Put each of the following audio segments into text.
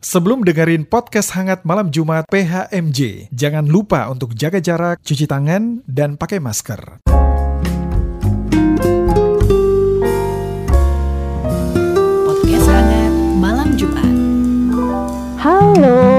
Sebelum dengerin podcast hangat malam Jumat PHMJ, jangan lupa untuk jaga jarak, cuci tangan, dan pakai masker. Podcast hangat malam Jumat. Halo,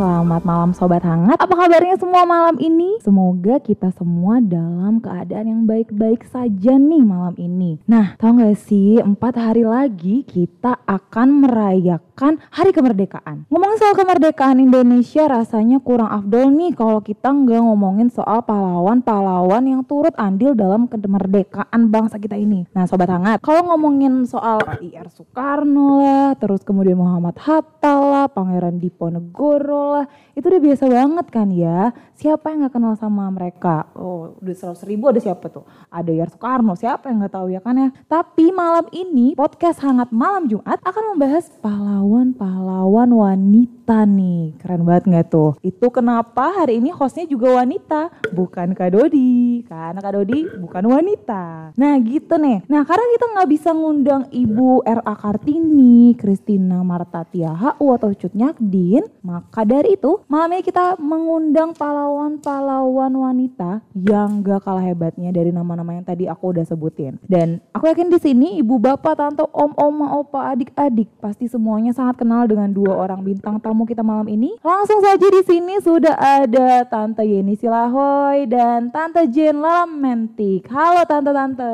selamat malam Sobat Hangat. Apa kabarnya semua malam ini? Semoga kita semua dalam keadaan yang baik-baik saja nih malam ini. Nah, tahu gak sih, empat hari lagi kita akan merayakan Hari Kemerdekaan. Ngomongin soal kemerdekaan Indonesia rasanya kurang afdol nih kalau kita nggak ngomongin soal pahlawan-pahlawan yang turut andil dalam kemerdekaan bangsa kita ini. Nah, Sobat Hangat, kalau ngomongin soal IR Soekarno lah, terus kemudian Muhammad Hatta lah, Pangeran Diponegoro lah, itu udah biasa banget kan ya. Siapa yang nggak kenal sama mereka? Oh, udah seratus ribu ada siapa tuh? Ada IR Soekarno, siapa yang nggak tahu ya kan ya. Tapi malam ini podcast hangat malam Jumat akan membahas pahlawan-pahlawan wanita nih. Keren banget nggak tuh? Itu kenapa hari ini hostnya juga wanita, bukan Kak Dodi. Karena Kak Dodi bukan wanita. Nah gitu nih. Nah karena kita nggak bisa ngundang Ibu R.A. Kartini, Christina Marta Tiahu atau Cut Nyakdin, maka dari itu malam ini kita mengundang pahlawan-pahlawan wanita yang gak kalah hebatnya dari nama-nama yang tadi aku udah sebutin. Dan aku yakin di sini ibu bapak, tante, om, oma, opa, adik-adik pasti semuanya sangat kenal dengan dua orang bintang tamu kita malam ini. Langsung saja di sini sudah ada Tante Yeni Silahoy dan Tante Jen Lamentik. Halo tante-tante.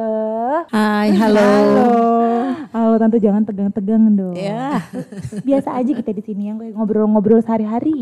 Hai, halo. Halo. Halo tante jangan tegang-tegang dong. Ya. Biasa aja kita di sini yang ngobrol-ngobrol sehari-hari.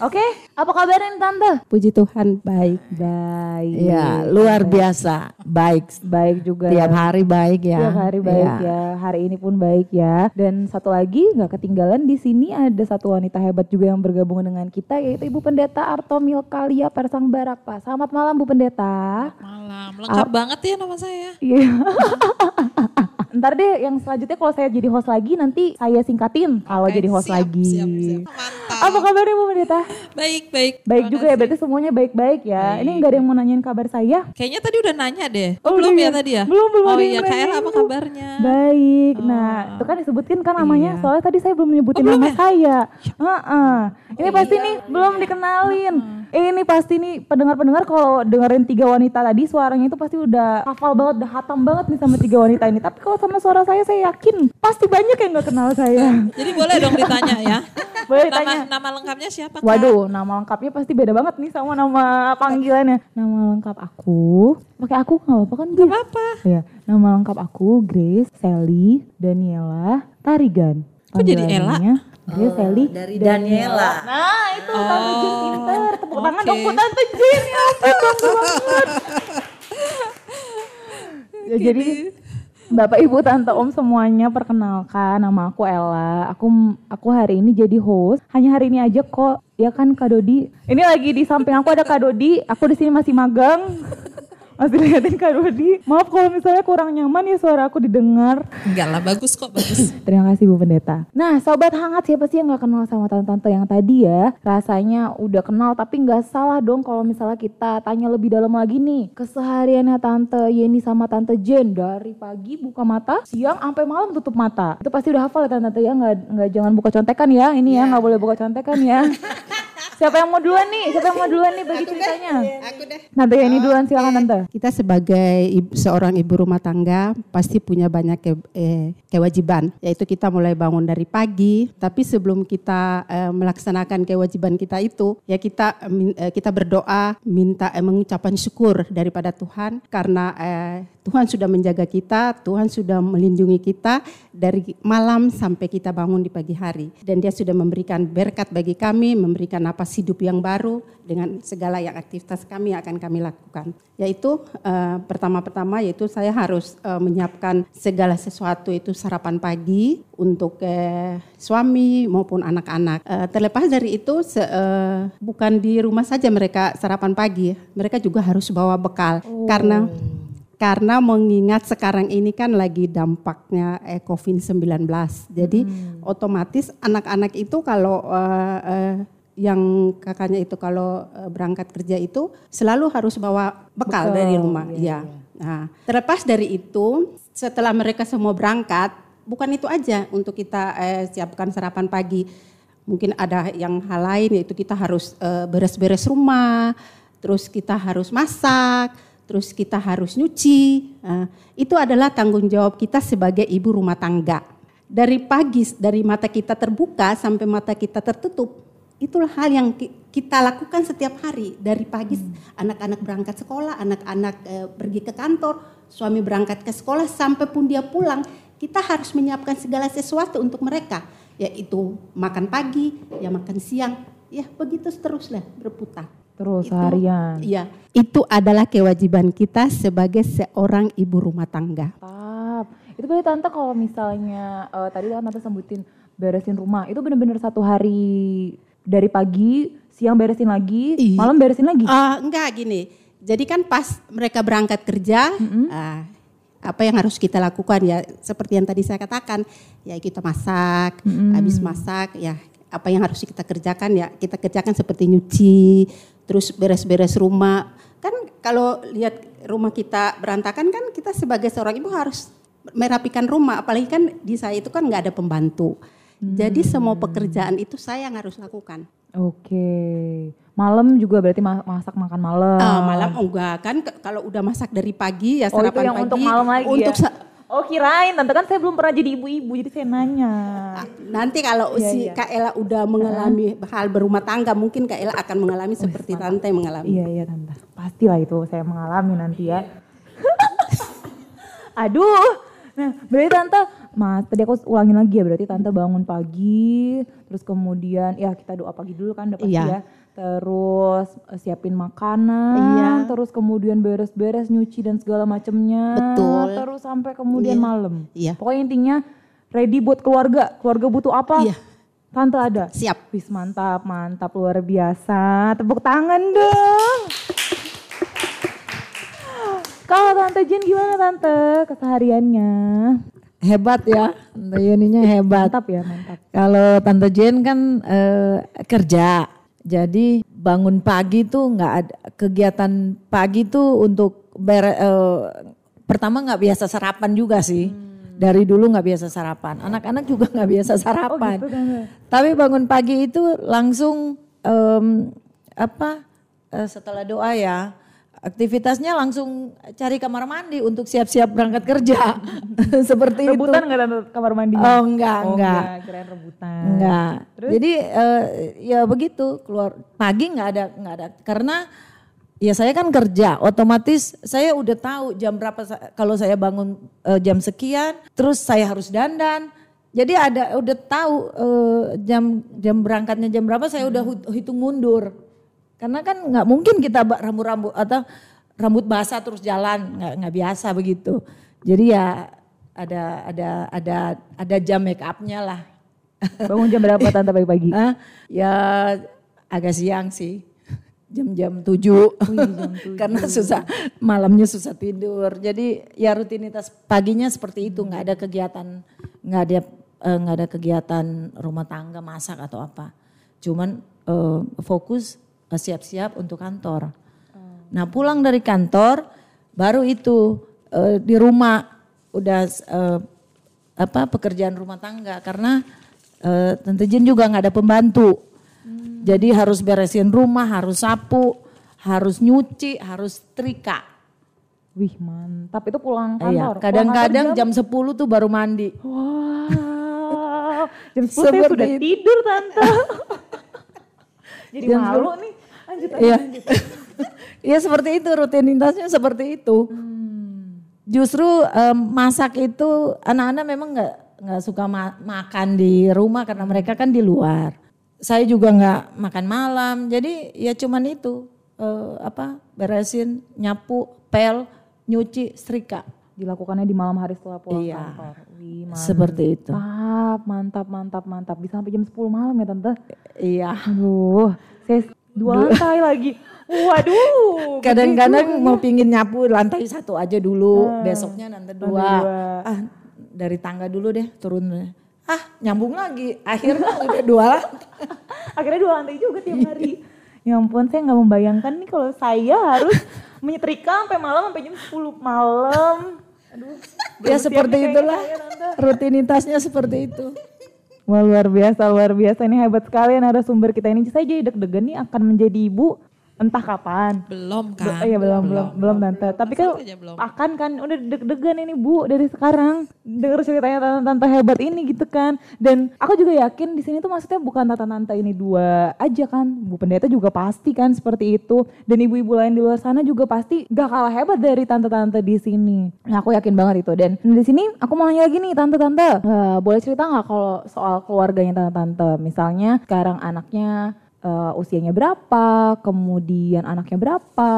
Oke, apa kabarnya tante? Puji Tuhan baik. Baik. Ya, luar biasa. Baik. Baik juga. Tiap hari baik ya. Tiap hari baik Ya. ya. Hari ini pun baik ya. Dan satu lagi nggak ketinggalan di sini ada satu wanita hebat juga yang bergabung dengan kita yaitu Ibu Pendeta Arto Milkalia Persang Barapa. Selamat malam Bu Pendeta. Malam, lengkap banget ya nama saya. Iya. Ntar deh yang selanjutnya kalau saya jadi host lagi nanti saya singkatin kalau Oke, jadi host siap, lagi. Siap, siap. Mantap. Apa kabarnya Bu Pendeta? Baik, baik. Baik juga ya, berarti semuanya baik-baik ya. Ini Baik. nggak ada yang mau nanyain kabar saya. Kayaknya tadi udah nanya deh. Oh, Oh, belum ya ya? tadi ya? Belum, belum Oh iya, nanyain apa kabarnya? Baik, nah Oh. itu kan disebutkan kan namanya, Iya. soalnya tadi saya belum nyebutin Oh, belum nama ya? saya. Heeh. Ini Oh, pasti iya, nih belum dikenalin. Eh, ini pasti nih pendengar-pendengar kalau dengerin tiga wanita tadi suaranya itu pasti udah hafal banget, udah hatam banget nih sama tiga wanita ini. Tapi kalau sama suara saya, saya yakin pasti banyak yang nggak kenal saya. Jadi boleh dong ditanya ya. Boleh nama, tanya. nama lengkapnya siapa Kak? Waduh, nama lengkapnya pasti beda banget nih sama nama panggilannya. Nama lengkap aku, pakai aku nggak apa-apa kan? Gak Bu? apa-apa. Ya, nama lengkap aku Grace, Sally, Daniela, Tarigan. Kok jadi Ella? Grace, Sally, dari Daniela. Nah, itu Tante Jin Oh, pinter. Tepuk tangan oke. dong buat Tante Jin. Ya ampun, banget. Ya, jadi Bapak Ibu Tante Om semuanya perkenalkan nama aku Ella. Aku aku hari ini jadi host. Hanya hari ini aja kok. Ya kan Kak Dodi. Ini lagi di samping aku ada Kak Dodi. Aku di sini masih magang. Masih liatin Kak Dodi. Maaf kalau misalnya kurang nyaman ya suara aku didengar. Enggak lah, bagus kok, bagus. Terima kasih Bu Pendeta. Nah sobat hangat siapa sih yang gak kenal sama tante-tante yang tadi ya? Rasanya udah kenal tapi nggak salah dong kalau misalnya kita tanya lebih dalam lagi nih. Kesehariannya tante Yeni sama tante Jen dari pagi buka mata, siang sampai malam tutup mata. Itu pasti udah hafal ya tante ya, nggak nggak jangan buka contekan ya. Ini ya nggak boleh buka contekan ya. Siapa yang mau duluan nih? Siapa yang mau duluan nih bagi ceritanya? Aku deh. Tante Yeni duluan silakan tante. Kita sebagai ibu- seorang ibu rumah tangga pasti punya banyak ke- eh, kewajiban, yaitu kita mulai bangun dari pagi. Tapi sebelum kita eh, melaksanakan kewajiban kita itu, ya kita eh, kita berdoa, minta eh, mengucapkan syukur daripada Tuhan karena eh, Tuhan sudah menjaga kita, Tuhan sudah melindungi kita dari malam sampai kita bangun di pagi hari, dan Dia sudah memberikan berkat bagi kami, memberikan napas hidup yang baru dengan segala yang aktivitas kami yang akan kami lakukan. Yaitu eh, pertama-pertama yaitu saya harus eh, menyiapkan segala sesuatu itu sarapan pagi untuk eh, suami maupun anak-anak. Eh, terlepas dari itu se- eh, bukan di rumah saja mereka sarapan pagi, mereka juga harus bawa bekal karena karena mengingat sekarang ini kan lagi dampaknya eh, COVID-19. Jadi otomatis anak-anak itu kalau eh, eh, yang kakaknya itu kalau eh, berangkat kerja itu selalu harus bawa bekal, Bekal, dari rumah. iya, ya. Nah, terlepas dari itu, setelah mereka semua berangkat, bukan itu aja untuk kita eh, siapkan sarapan pagi. Mungkin ada yang hal lain yaitu kita harus eh, beres-beres rumah, terus kita harus masak, terus kita harus nyuci. Nah, itu adalah tanggung jawab kita sebagai ibu rumah tangga. Dari pagi, dari mata kita terbuka sampai mata kita tertutup, itulah hal yang ki- kita lakukan setiap hari. Dari pagi anak-anak berangkat sekolah, anak-anak eh, pergi ke kantor, suami berangkat ke sekolah, sampai pun dia pulang, kita harus menyiapkan segala sesuatu untuk mereka, yaitu makan pagi, ya makan siang, ya begitu teruslah berputar. Terus Itu- seharian. Iya, itu adalah kewajiban kita sebagai seorang ibu rumah tangga. Itu berarti tante kalau misalnya eh, tadi kan tante sebutin beresin rumah, itu bener-bener satu hari dari pagi, siang beresin lagi, Iya. malam beresin lagi. Ah, enggak gini. Jadi kan pas mereka berangkat kerja, ah, apa yang harus kita lakukan ya seperti yang tadi saya katakan, ya kita masak, habis masak ya apa yang harus kita kerjakan ya kita kerjakan seperti nyuci, terus beres-beres rumah. Kan kalau lihat rumah kita berantakan kan kita sebagai seorang ibu harus merapikan rumah, apalagi kan di saya itu kan nggak ada pembantu. Jadi semua pekerjaan itu saya yang harus lakukan. Oke. Malam juga berarti ma- masak makan malam. Ah, malam enggak kan kalau udah masak dari pagi ya Oh itu sarapan yang pagi untuk malam lagi untuk ya? Oh kirain, tante kan saya belum pernah jadi ibu-ibu, jadi saya nanya. Nanti kalau Iya, si iya. Kak Ella udah mengalami hal berumah tangga mungkin Kak Ella akan mengalami seperti tante mengalami. Iya iya tante, pastilah itu saya mengalami nanti ya. Aduh, nah berarti tante, mas tadi aku ulangin lagi ya berarti tante bangun pagi, terus kemudian ya kita doa pagi dulu kan udah pasti Iya. ya. Terus eh, siapin makanan, Iya. terus kemudian beres-beres nyuci dan segala macemnya. Betul. Terus sampai kemudian Iya. malam. Iya. Pokoknya intinya ready buat keluarga. Keluarga butuh apa? Iya. Tante ada. Siap. Wis mantap, mantap luar biasa. Tepuk tangan dong. Kalau Tante Jen gimana Tante kesehariannya? Hebat ya, Tante Yeninya hebat. Mantap ya, mantap. Kalau Tante Jen kan eh, kerja, jadi bangun pagi tuh nggak ada kegiatan pagi tuh untuk bere, eh, pertama nggak biasa sarapan juga sih. Dari dulu nggak biasa sarapan, anak-anak juga nggak biasa sarapan. Tapi bangun pagi itu langsung em, apa eh, setelah doa ya aktivitasnya langsung cari kamar mandi untuk siap-siap berangkat kerja seperti Rebutan itu. nggak Tante kamar mandinya? Oh enggak, Oh, enggak. kirain rebutan. Enggak. Jadi eh, ya begitu keluar pagi nggak ada nggak ada karena ya saya kan kerja otomatis saya udah tahu jam berapa kalau saya bangun eh, jam sekian terus saya harus dandan. Jadi ada udah tahu eh, jam jam berangkatnya jam berapa saya udah hut- hitung mundur. Karena kan nggak mungkin kita rambut-rambut atau rambut basah terus jalan nggak nggak biasa begitu. Jadi ya ada ada ada ada jam make upnya lah. Bangun jam berapa Tante pagi-pagi? Ya agak siang sih. Jam-jam 7. Karena susah malamnya susah tidur. Jadi ya rutinitas paginya seperti itu, nggak ada kegiatan nggak ada eh, nggak ada kegiatan rumah tangga masak atau apa. Cuman eh, fokus siap-siap untuk kantor. Nah, pulang dari kantor baru itu eh, di rumah udah eh, apa pekerjaan rumah tangga karena eh, tante Jen juga nggak ada pembantu. Jadi harus beresin rumah, harus sapu, harus nyuci, harus trika. Wih mantap, itu pulang Iya, kantor. Kadang-kadang jam 10 tuh baru mandi. Wow, jam 10 saya Seperti sudah itu. tidur Tante. Jadi Jam malu 10. nih. Lanjut, Iya. Iya seperti itu rutinitasnya seperti itu. Justru em, masak itu anak-anak memang nggak nggak suka ma- makan di rumah karena mereka kan di luar. Saya juga nggak makan malam, jadi ya cuman itu eh, apa beresin, nyapu, pel, nyuci, setrika. Dilakukannya di malam hari setelah pulang Iya. kantor. Wih mantap. Seperti itu. Mantap, mantap, mantap. Bisa sampai jam 10 malam ya Tante? Iya. Aduh, saya dua lantai lagi. Waduh. Kadang-kadang mau pingin nyapu lantai satu aja dulu, besoknya lantai dua. dua. Ah dari tangga dulu deh turun. Ah nyambung lagi, akhirnya udah dua lantai. Akhirnya dua lantai juga tiap hari. Ya ampun, saya nggak membayangkan nih kalau saya harus menyetrika sampai malam sampai jam 10 malam. Aduh. Ya seperti itulah rutinitasnya seperti itu. Wah luar biasa, luar biasa. Ini hebat sekali narasumber kita ini. Saya jadi deg-degan nih akan menjadi ibu entah kapan. Belum Be- kan? iya belum belum belum tante. Tapi kan belum. akan kan udah deg-degan ini bu dari sekarang denger ceritanya tante-tante hebat ini gitu kan. Dan aku juga yakin di sini tuh maksudnya bukan tante-tante ini dua aja kan. Bu pendeta juga pasti kan seperti itu. Dan ibu-ibu lain di luar sana juga pasti gak kalah hebat dari tante-tante di sini. Nah, aku yakin banget itu. Dan di sini aku mau nanya lagi nih tante-tante. Eh, boleh cerita nggak kalau soal keluarganya tante-tante? Misalnya sekarang anaknya eh, usianya berapa, kemudian anaknya berapa,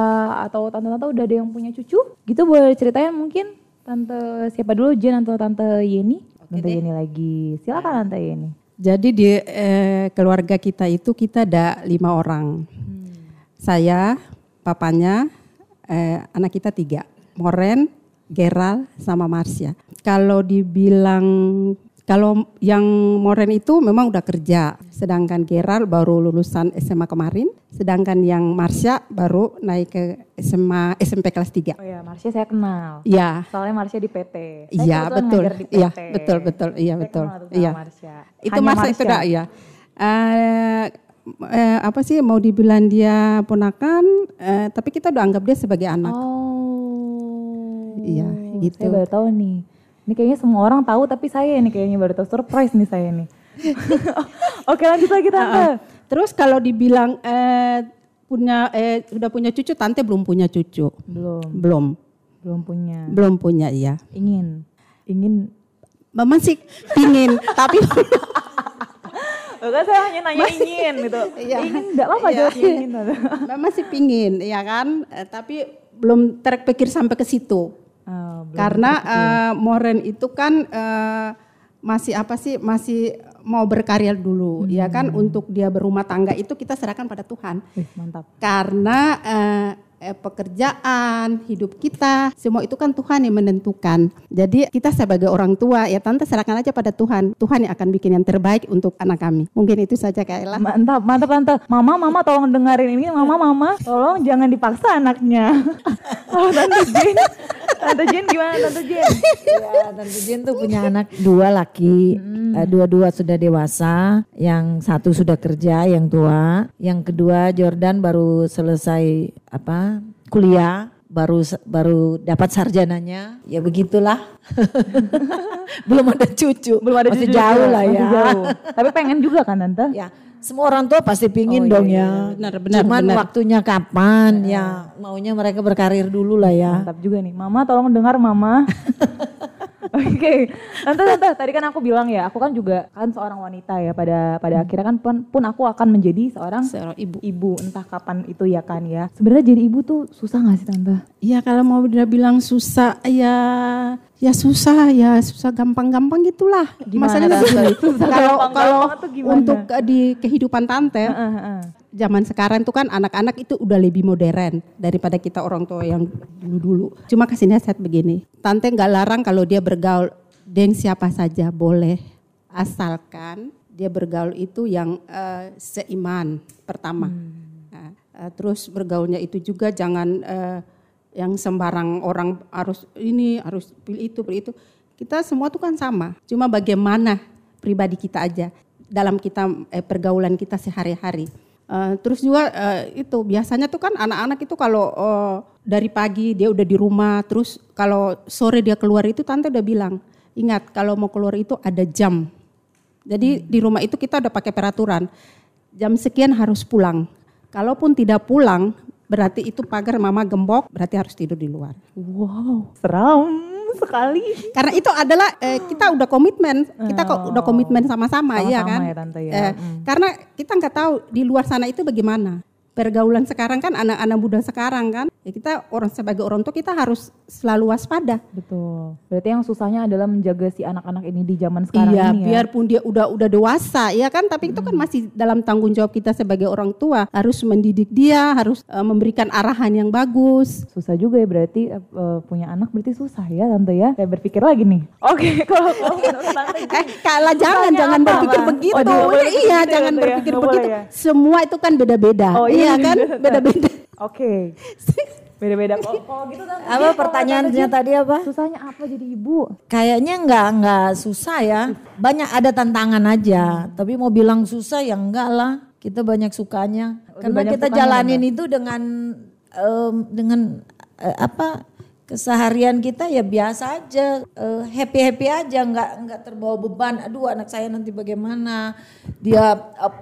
atau tante-tante udah ada yang punya cucu? Gitu boleh ceritain mungkin tante siapa dulu Jen atau tante Yeni? tante Yeni lagi, silakan tante Yeni. Jadi di eh, keluarga kita itu kita ada lima orang. Saya, papanya, eh, anak kita tiga. Moren, Geral, sama Marsha. Kalau dibilang kalau yang Moren itu memang udah kerja, sedangkan Geral baru lulusan SMA kemarin, sedangkan yang Marsha baru naik ke SMA SMP kelas 3. Oh ya, Marsha saya kenal. Iya. Soalnya Marsha di PT. Iya betul, iya betul betul, iya betul, iya. Itu masa itu dah ya. Eh, eh, apa sih mau dibilang dia ponakan, eh, tapi kita udah anggap dia sebagai anak. Oh. Iya, gitu. Saya baru tahu nih. Ini kayaknya semua orang tahu tapi saya nih kayaknya baru tahu surprise nih saya nih. Oke lanjut lagi tante. Terus kalau dibilang eh, punya eh, udah punya cucu, tante belum punya cucu, Belum, belum, belum punya. belum punya ya. Ingin, ingin. Mama sih pingin, tapi Enggak saya hanya nanya ingin gitu. Iya. Ingin enggak apa-apa Iya. jawabnya ingin. Mama sih pingin, ya kan. Eh, tapi belum terpikir sampai ke situ. Oh. Karena eh, Moren itu kan eh, masih apa sih masih mau berkarya dulu, ya kan untuk dia berumah tangga itu kita serahkan pada Tuhan. Wih, mantap. Karena eh, eh, pekerjaan, hidup kita, semua itu kan Tuhan yang menentukan. Jadi kita sebagai orang tua ya tante serahkan aja pada Tuhan. Tuhan yang akan bikin yang terbaik untuk anak kami. Mungkin itu saja Kak Ella. Mantap, mantap tante. Mama, mama tolong dengerin ini. Mama, mama, tolong jangan dipaksa anaknya. Oh, tante Jen, tante Jen gimana tante Jen? Ya, Tante Jen tuh punya anak dua laki, eh, dua-dua sudah dewasa, yang satu sudah kerja, yang tua, yang kedua Jordan baru selesai apa kuliah, baru baru dapat sarjananya, ya begitulah. Belum ada cucu, Belum ada masih cucu jauh juga, lah masih ya. jauh. Tapi pengen juga kan tante? Ya, semua orang tua pasti pingin Oh, iya, dong iya, ya. Benar, benar, Cuman benar. waktunya kapan ya, maunya mereka berkarir dulu lah ya. Mantap juga nih. Mama tolong dengar mama. Oke, tante tante tadi kan aku bilang ya, aku kan juga kan seorang wanita ya pada pada akhirnya kan pun, pun aku akan menjadi seorang Seorang ibu. ibu entah kapan itu ya kan ya. Sebenarnya jadi ibu tuh susah gak sih tante? Ya kalau mau dia bilang susah ya ya susah ya susah gampang-gampang gitulah. Gimana, Masalahnya kalau kalau untuk eh, di kehidupan tante Heeh, heeh. Zaman sekarang tuh kan anak-anak itu udah lebih modern daripada kita orang tua yang dulu-dulu. Cuma kasih nasihat begini, tante nggak larang kalau dia bergaul dengan siapa saja boleh, asalkan dia bergaul itu yang eh, seiman pertama. Nah, eh, terus bergaulnya itu juga jangan eh, yang sembarang orang harus ini harus pilih itu pilih itu. Kita semua tuh kan sama, cuma bagaimana pribadi kita aja dalam kita eh, pergaulan kita sehari-hari. Eh, terus juga eh, itu biasanya tuh kan anak-anak itu kalau eh, dari pagi dia udah di rumah, terus kalau sore dia keluar itu tante udah bilang, ingat kalau mau keluar itu ada jam. Jadi di rumah itu kita udah pakai peraturan, jam sekian harus pulang. Kalaupun tidak pulang, berarti itu pagar mama gembok, berarti harus tidur di luar. Wow, seram sekali. Karena itu adalah eh, kita udah komitmen, kita kok udah komitmen sama-sama, ya Sama-sama kan? ya, Tante, ya. Eh, Karena kita nggak tahu di luar sana itu bagaimana. Pergaulan sekarang kan anak-anak muda sekarang kan, ya kita orang sebagai orang tua kita harus selalu waspada. Betul. Berarti yang susahnya adalah menjaga si anak-anak ini di zaman sekarang iya, ini ya. biarpun dia udah udah dewasa, ya kan, tapi itu kan masih dalam tanggung jawab kita sebagai orang tua, harus mendidik dia, harus eh, memberikan arahan yang bagus. Susah juga ya berarti eh, punya anak berarti susah ya tante ya. Saya berpikir lagi nih. Oke kalau kalau Eh, kalah jangan jangan berpikir begitu. Oh, iya, ya, jangan berpikir begitu. ya? Semua itu kan beda-beda. Oh, iya iya, kan? beda-beda. Oke. Beda-beda kok. Kalau gitu tante. Apa pertanyaannya tadi apa? Susahnya apa jadi ibu? Kayaknya nggak nggak susah ya. Banyak ada tantangan aja. Tapi mau bilang susah ya enggak lah. Kita banyak sukanya. Karena banyak kita jalanin itu dengan em, dengan eh, apa keseharian kita ya biasa aja happy happy aja nggak nggak terbawa beban aduh anak saya nanti bagaimana dia eh,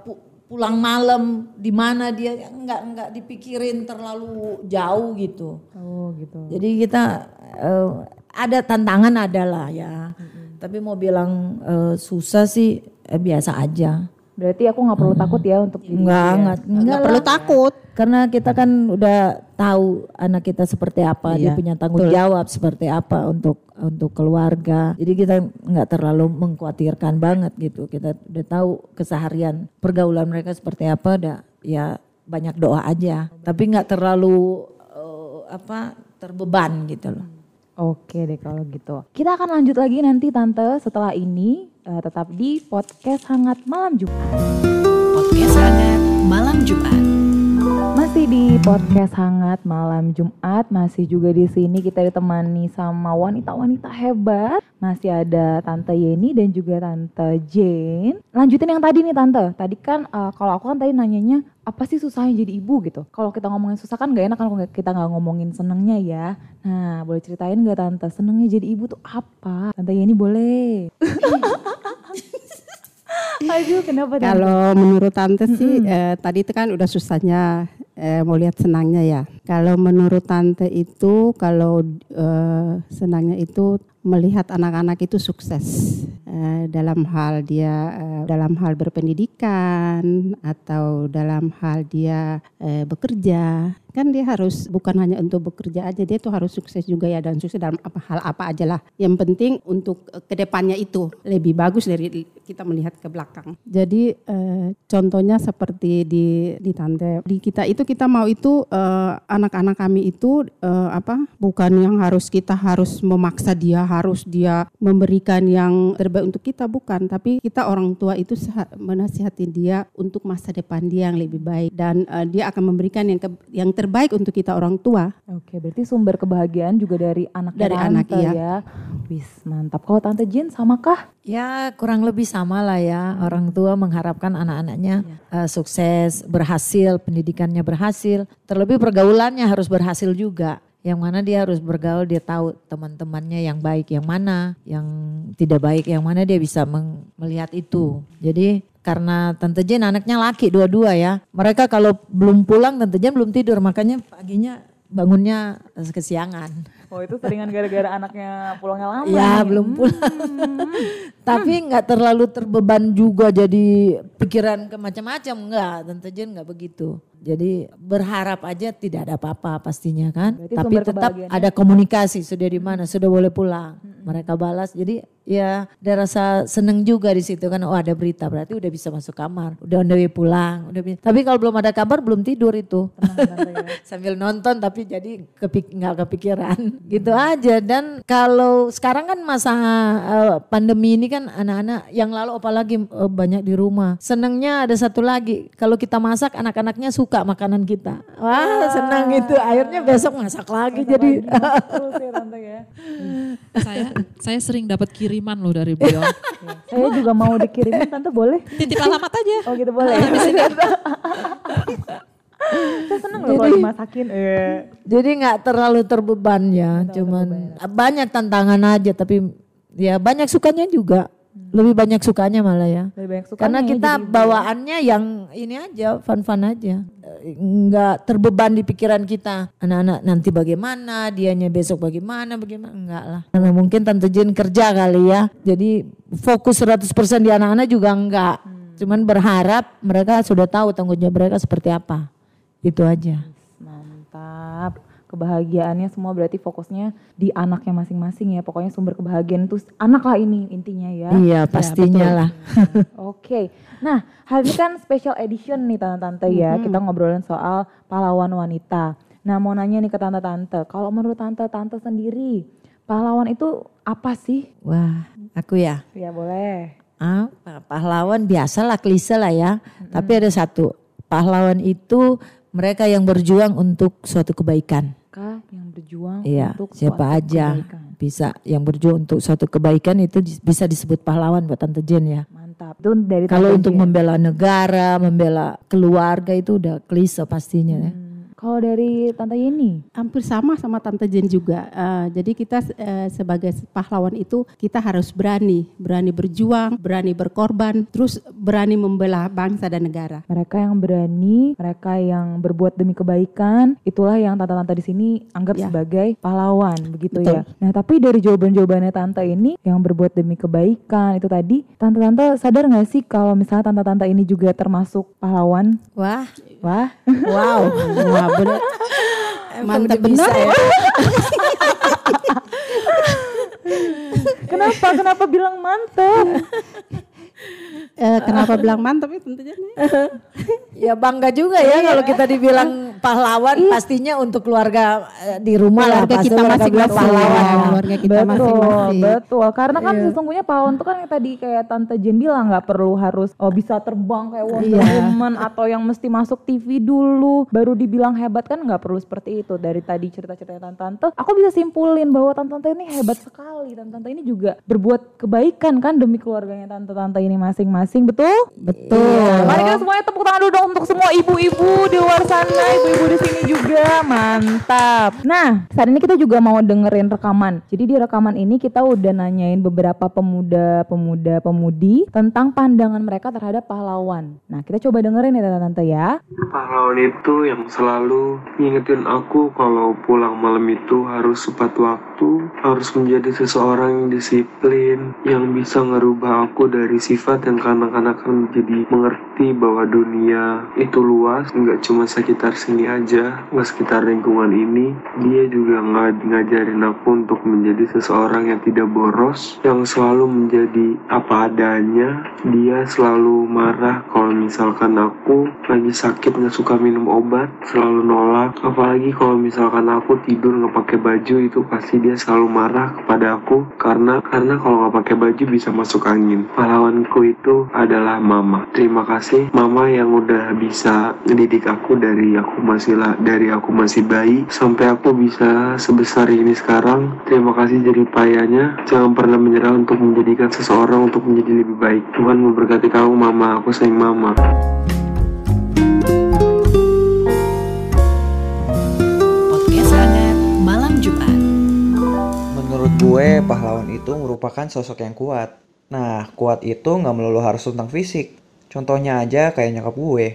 pulang malam di mana dia nggak nggak dipikirin terlalu jauh gitu Oh gitu. jadi kita eh, ada tantangan adalah ya. Tapi mau bilang eh, susah sih eh, biasa aja. Berarti aku nggak perlu takut ya untuk jadi Enggak, ya? enggak, enggak perlu takut. Karena kita kan udah tahu anak kita seperti apa, dia Iya, punya tanggung jawab seperti apa untuk untuk keluarga. Jadi kita nggak terlalu mengkhawatirkan banget gitu. Kita udah tahu keseharian pergaulan mereka seperti apa, udah ya banyak doa aja. Tapi nggak terlalu eh, apa terbeban gitu loh. Oke deh kalau gitu. Kita akan lanjut lagi nanti Tante setelah ini eh, tetap di podcast Hangat Malam Jumat. Podcast Hangat Malam Jumat. Masih di podcast Hangat Malam Jumat, masih juga di sini kita ditemani sama wanita-wanita hebat. Masih ada Tante Yeni dan juga Tante Jane. Lanjutin yang tadi nih Tante. Tadi kan eh, kalau aku kan tadi nanyanya apa sih susahnya jadi ibu gitu. Kalau kita ngomongin susah kan gak enak kan kalau kita nggak ngomongin senengnya ya. Nah boleh ceritain gak Tante senengnya jadi ibu tuh apa? Tante Yeni boleh. Aduh kenapa? Kalau menurut tante sih eh, tadi itu kan udah susahnya eh, mau lihat senangnya ya. Kalau menurut tante itu kalau eh, senangnya itu melihat anak-anak itu sukses eh, dalam hal dia eh, dalam hal berpendidikan atau dalam hal dia eh, bekerja. Kan dia harus bukan hanya untuk bekerja aja dia tuh harus sukses juga ya dan sukses dalam apa hal apa aja lah. Yang penting untuk ke depannya itu lebih bagus dari kita melihat ke belakang. Jadi contohnya seperti di di tante di kita itu kita mau itu anak-anak kami itu apa bukan yang harus kita harus memaksa dia harus dia memberikan yang terbaik untuk kita bukan tapi kita orang tua itu menasihati dia untuk masa depan dia yang lebih baik dan eh, dia akan memberikan yang ke- yang terbaik untuk kita orang tua Oke, berarti sumber kebahagiaan juga dari anak Dari tante anak, iya. ya. Wis, mantap. Kalau tante Jin sama kah? Ya kurang lebih sama lah ya orang tua mengharapkan anak-anaknya eh, sukses, berhasil, pendidikannya berhasil, terlebih pergaulannya harus berhasil juga. Yang mana dia harus bergaul, dia tahu teman-temannya yang baik yang mana, yang tidak baik yang mana dia bisa melihat itu. Jadi karena Tante Jen anaknya laki dua-dua ya. Mereka kalau belum pulang Tante Jen belum tidur makanya paginya bangunnya kesiangan. Oh itu seringan gara-gara anaknya pulangnya lama. Ya nih. belum pulang. Tapi nggak terlalu terbeban juga jadi pikiran ke macam-macam enggak. Tante Jen nggak begitu. Jadi berharap aja tidak ada apa-apa pastinya kan. Berarti Tapi tetap ada komunikasi sudah di mana sudah boleh pulang. Mereka balas. Jadi ya ada rasa seneng juga di situ kan. Oh ada berita berarti udah bisa masuk kamar. Udah on the way pulang. Udah bi- tapi kalau belum ada kabar belum tidur itu. Sambil nonton tapi jadi kepik nggak kepikiran gitu aja. Dan kalau sekarang kan masa eh, pandemi ini kan anak-anak yang lalu apalagi eh, banyak di rumah. Senengnya ada satu lagi. Kalau kita masak anak-anaknya suka makanan kita. Wah senang itu. Akhirnya besok masak lagi jadi. Terus ya ya. saya saya sering dapat kiriman loh dari beliau. Saya juga mau dikirimin tante boleh? Titip alamat aja. Oh gitu boleh. Saya seneng loh kalau dimasakin. Eh. Jadi nggak terlalu terbeban ya, cuman banyak tantangan aja tapi ya banyak sukanya juga. Lebih banyak sukanya malah ya. Lebih banyak sukanya Karena kita jadi bawaannya yang ini aja, fun-fun aja. Nggak terbeban di pikiran kita. Anak-anak nanti bagaimana, dianya besok bagaimana, bagaimana. Enggak lah. Karena mungkin Tante Jen kerja kali ya. Jadi fokus 100% di anak-anak juga enggak. Cuman berharap mereka sudah tahu tanggung jawab mereka seperti apa. Itu aja. Mantap. Kebahagiaannya semua berarti fokusnya di anaknya masing-masing ya. Pokoknya sumber kebahagiaan itu anak lah ini intinya ya. Iya pastinya lah. Oke. Nah, hari ini kan special edition nih tante-tante ya. Kita ngobrolin soal pahlawan wanita. Nah, mau nanya nih ke tante-tante, kalau menurut tante-tante sendiri, pahlawan itu apa sih? Wah aku ya. Ya boleh. Ah, pahlawan biasalah klise lah ya. Tapi ada satu, pahlawan itu mereka yang berjuang untuk suatu kebaikan. mereka yang berjuang Iya, untuk siapa aja kebaikan. bisa yang berjuang untuk suatu kebaikan itu bisa disebut pahlawan buat Tante Jen ya. Mantap. Itu dari Kalau untuk Jen. membela negara, membela keluarga itu udah klise pastinya ya. Kalau dari Tante Yeni, Hampir sama sama Tante Jen juga. Eh, jadi kita eh, sebagai pahlawan itu kita harus berani, berani berjuang, berani berkorban, terus berani membela bangsa dan negara. mereka yang berani, mereka yang berbuat demi kebaikan, itulah yang tante-tante di sini anggap Ya. sebagai pahlawan, begitu Betul. ya. Nah, tapi dari jawaban-jawabannya tante ini yang berbuat demi kebaikan itu tadi, tante-tante sadar nggak sih kalau misalnya tante-tante ini juga termasuk pahlawan? Wah, Wah, wow. Wah, bener. Mantap bisa benar. ya. kenapa? kenapa bilang mantap? Eh, kenapa bilang mantap ya Jen? Ya bangga juga ya kalau kita dibilang pahlawan pastinya untuk keluarga eh, di rumah lah Keluarga pasti kita masing-masing. pahlawan. Ya, keluarga kita betul, masing-masing. betul. Karena kan sesungguhnya pahlawan itu kan yang tadi kayak Tante Jen bilang nggak perlu harus oh bisa terbang kayak Wonder Iya. Woman atau yang mesti masuk TV dulu baru dibilang hebat kan nggak perlu seperti itu. Dari tadi cerita-ceritanya Tante, aku bisa simpulin bahwa Tante-tante ini hebat sekali. Tante-tante ini juga berbuat kebaikan kan demi keluarganya Tante-tante ini masing-masing, betul? Betul. Mari kita semuanya tepuk tangan dulu dong untuk semua ibu-ibu di luar sana, ibu-ibu di sini juga. Mantap. Nah, saat ini kita juga mau dengerin rekaman. Jadi di rekaman ini kita udah nanyain beberapa pemuda-pemuda pemudi tentang pandangan mereka terhadap pahlawan. Nah, kita coba dengerin ya tante-tante ya. Pahlawan itu yang selalu ngingetin aku kalau pulang malam itu harus tepat waktu, harus menjadi seseorang yang disiplin, yang bisa ngerubah aku dari sifat yang kanak-kanakan menjadi mengerti bahwa dunia itu luas, nggak cuma sekitar sini aja, nggak sekitar lingkungan ini. Dia juga nga- ngajarin aku untuk menjadi seseorang yang tidak boros, yang selalu menjadi apa adanya. Dia selalu marah kalau misalkan aku lagi sakit nggak suka minum obat, selalu nolak. Apalagi kalau misalkan aku tidur nggak pakai baju itu pasti dia selalu marah kepada aku karena karena kalau nggak pakai baju bisa masuk angin. Pahlawanku itu adalah mama. Terima kasih mama yang udah bisa ngedidik aku dari aku masih lah dari aku masih bayi sampai aku bisa sebesar ini sekarang. Terima kasih jadi payahnya. Jangan pernah menyerah untuk menjadikan seseorang untuk menjadi lebih baik. Tuhan memberkati kamu mama. Aku sayang mama. Podcast hangat malam Jumat. Menurut gue, pahlawan itu merupakan sosok yang kuat. Nah, kuat itu nggak melulu harus tentang fisik. Contohnya aja kayak nyokap gue.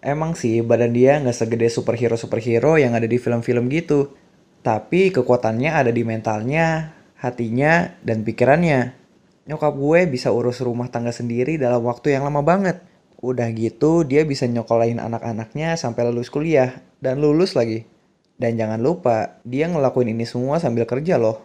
Emang sih badan dia nggak segede superhero-superhero yang ada di film-film gitu. Tapi kekuatannya ada di mentalnya, hatinya, dan pikirannya. Nyokap gue bisa urus rumah tangga sendiri dalam waktu yang lama banget. Udah gitu, dia bisa nyokolain anak-anaknya sampai lulus kuliah. Dan lulus lagi. Dan jangan lupa, dia ngelakuin ini semua sambil kerja loh.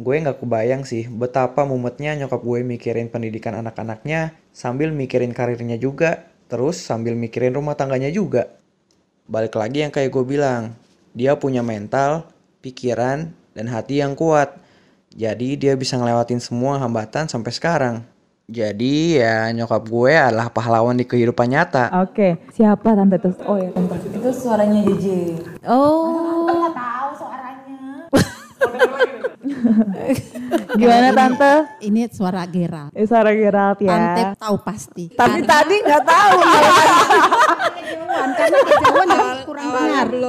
Gue nggak kebayang sih betapa mumetnya nyokap gue mikirin pendidikan anak-anaknya sambil mikirin karirnya juga, terus sambil mikirin rumah tangganya juga. Balik lagi yang kayak gue bilang, dia punya mental, pikiran, dan hati yang kuat. Jadi dia bisa ngelewatin semua hambatan sampai sekarang. Jadi ya nyokap gue adalah pahlawan di kehidupan nyata. Oke, siapa tante itu? Oh ya tante. Itu suaranya JJ. Oh, Gimana tante? Ini suara Gerald. Eh, suara Gerald ya. Tante tahu pasti. tapi tadi nggak tahu. kejauhan karena kejauhan kurang.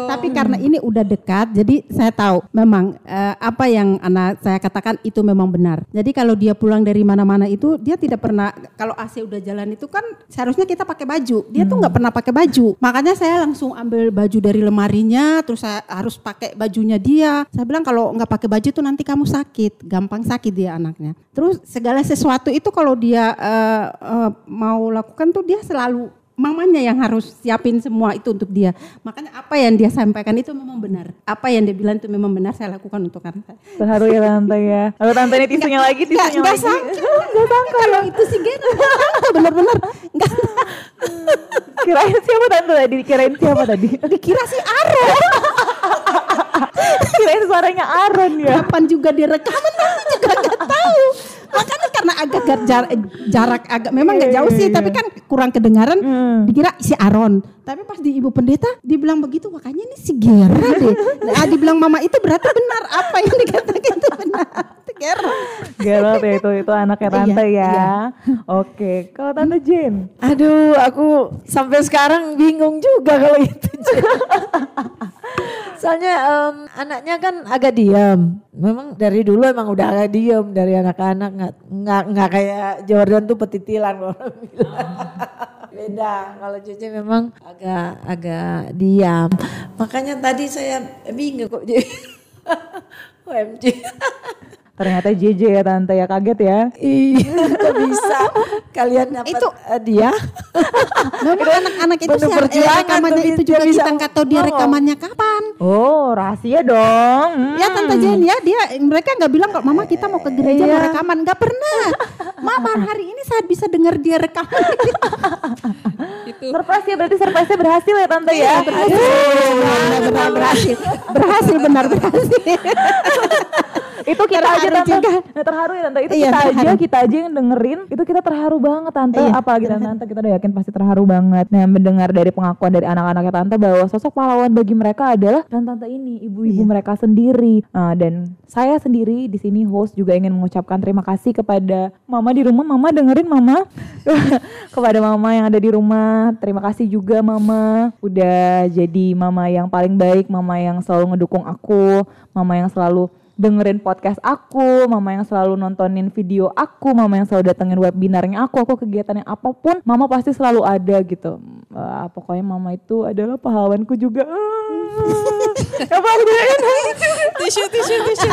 Tapi karena ini udah dekat, jadi saya tahu memang eh, apa yang anak saya katakan itu memang benar. Jadi kalau dia pulang dari mana-mana itu dia tidak pernah kalau AC udah jalan itu kan seharusnya kita pakai baju. Dia tuh nggak pernah pakai baju. Makanya saya langsung ambil baju dari lemarinya, terus saya harus pakai bajunya dia. Saya bilang kalau nggak pakai baju tuh nanti kamu sakit, gampang sakit dia anaknya. Terus segala sesuatu itu kalau dia eh, eh, mau lakukan tuh dia selalu mamanya yang harus siapin semua itu untuk dia. Makanya apa yang dia sampaikan itu memang benar. Apa yang dia bilang itu memang benar saya lakukan untuk anak saya. Terharu ya tante ya. Lalu tante ini tisunya lagi, Enggak, tisunya enggak lagi. sangka. Enggak sangka kalau itu sih Gena. Bener-bener. Enggak. Kirain siapa tante tadi? Kirain siapa tadi? Dikira si Aaron. Kirain suaranya Aaron ya. Kapan juga dia rekaman nanti juga enggak tahu. Makanya karena agak gar- jar- jarak agak memang nggak jauh sih, tapi kan kurang kedengaran. Dikira si Aron. Tapi pas di ibu pendeta dibilang begitu, makanya ini si Gera deh. Nah, dibilang mama itu berarti benar apa yang dikatakan itu benar. Itu Gera. Gerald ya itu itu anaknya tante Iya, ya. iya. Oke, kalau tante Jane. Aduh, aku sampai sekarang bingung juga kalau itu. Soalnya em, anaknya kan agak diam. Memang dari dulu emang udah agak diam dari anak-anak nggak nggak nggak kayak Jordan tuh petitilan orang bilang. Beda kalau Cece memang agak agak diam. Makanya tadi saya bingung kok OMG. Ternyata JJ ya tante ya kaget ya. Iya, kok bisa kalian dapat Itu- eh, dia? Memang anak-anak itu sih eh, perjuangan rekamannya itu juga bisa kita nggak tahu dia rekamannya kapan. Oh rahasia dong. Hmm. Ya tante Jen ya dia mereka nggak bilang kok mama kita mau ke gereja mau rekaman nggak pernah. Mama hari ini saat bisa dengar dia rekaman. Itu Surprise ya berarti surprise-nya berhasil ya tante ya. benar berhasil berhasil benar berhasil. itu kita aja tante juga. Nah, terharu ya tante? Itu Iya, kita aja terharu. kita aja yang dengerin. Itu kita terharu banget tante. Iya, apalagi tante tante? Kita udah yakin pasti terharu banget. Nah mendengar dari pengakuan dari anak-anaknya tante bahwa sosok pahlawan bagi mereka adalah tante tante ini ibu-ibu Iya. mereka sendiri. Nah, dan saya sendiri di sini host juga ingin mengucapkan terima kasih kepada mama di rumah. Mama dengerin mama. Kepada mama yang ada di rumah. Terima kasih juga mama. Udah jadi mama yang paling baik mama yang selalu ngedukung aku mama yang selalu dengerin podcast aku, mama yang selalu nontonin video aku, mama yang selalu datengin webinarnya aku, aku kegiatannya apa pun, mama pasti selalu ada gitu. Eh, pokoknya mama itu adalah pahlawanku juga. Ah. Apa aku jadi nangis? tisu tisu tisu.